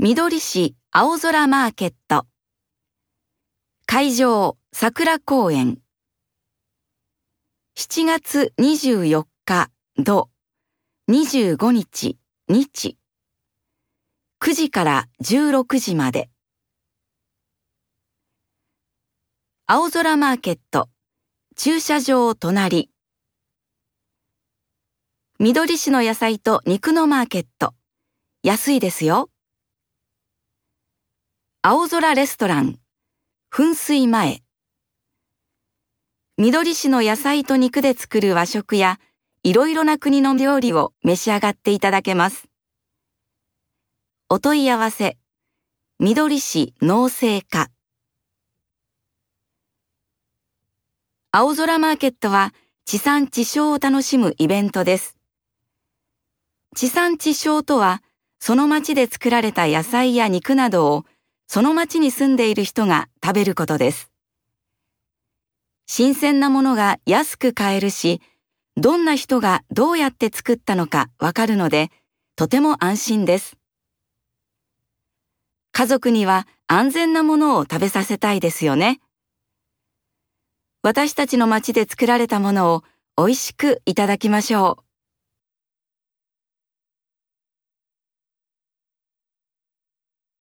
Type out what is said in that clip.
緑市青空マーケット。会場桜公園。7月24日土。25日日。9時から16時まで。青空マーケット。駐車場隣。緑市の野菜と肉のマーケット。安いですよ。青空レストラン噴水前緑市の野菜と肉で作る和食やいろいろな国の料理を召し上がっていただけます。お問い合わせ、緑市農政課。青空マーケットは地産地消を楽しむイベントです。地産地消とは、その町で作られた野菜や肉などをその町に住んでいる人が食べることです。新鮮なものが安く買えるし、どんな人がどうやって作ったのかわかるので、とても安心です。家族には安全なものを食べさせたいですよね。私たちの町で作られたものを美味しくいただきましょう。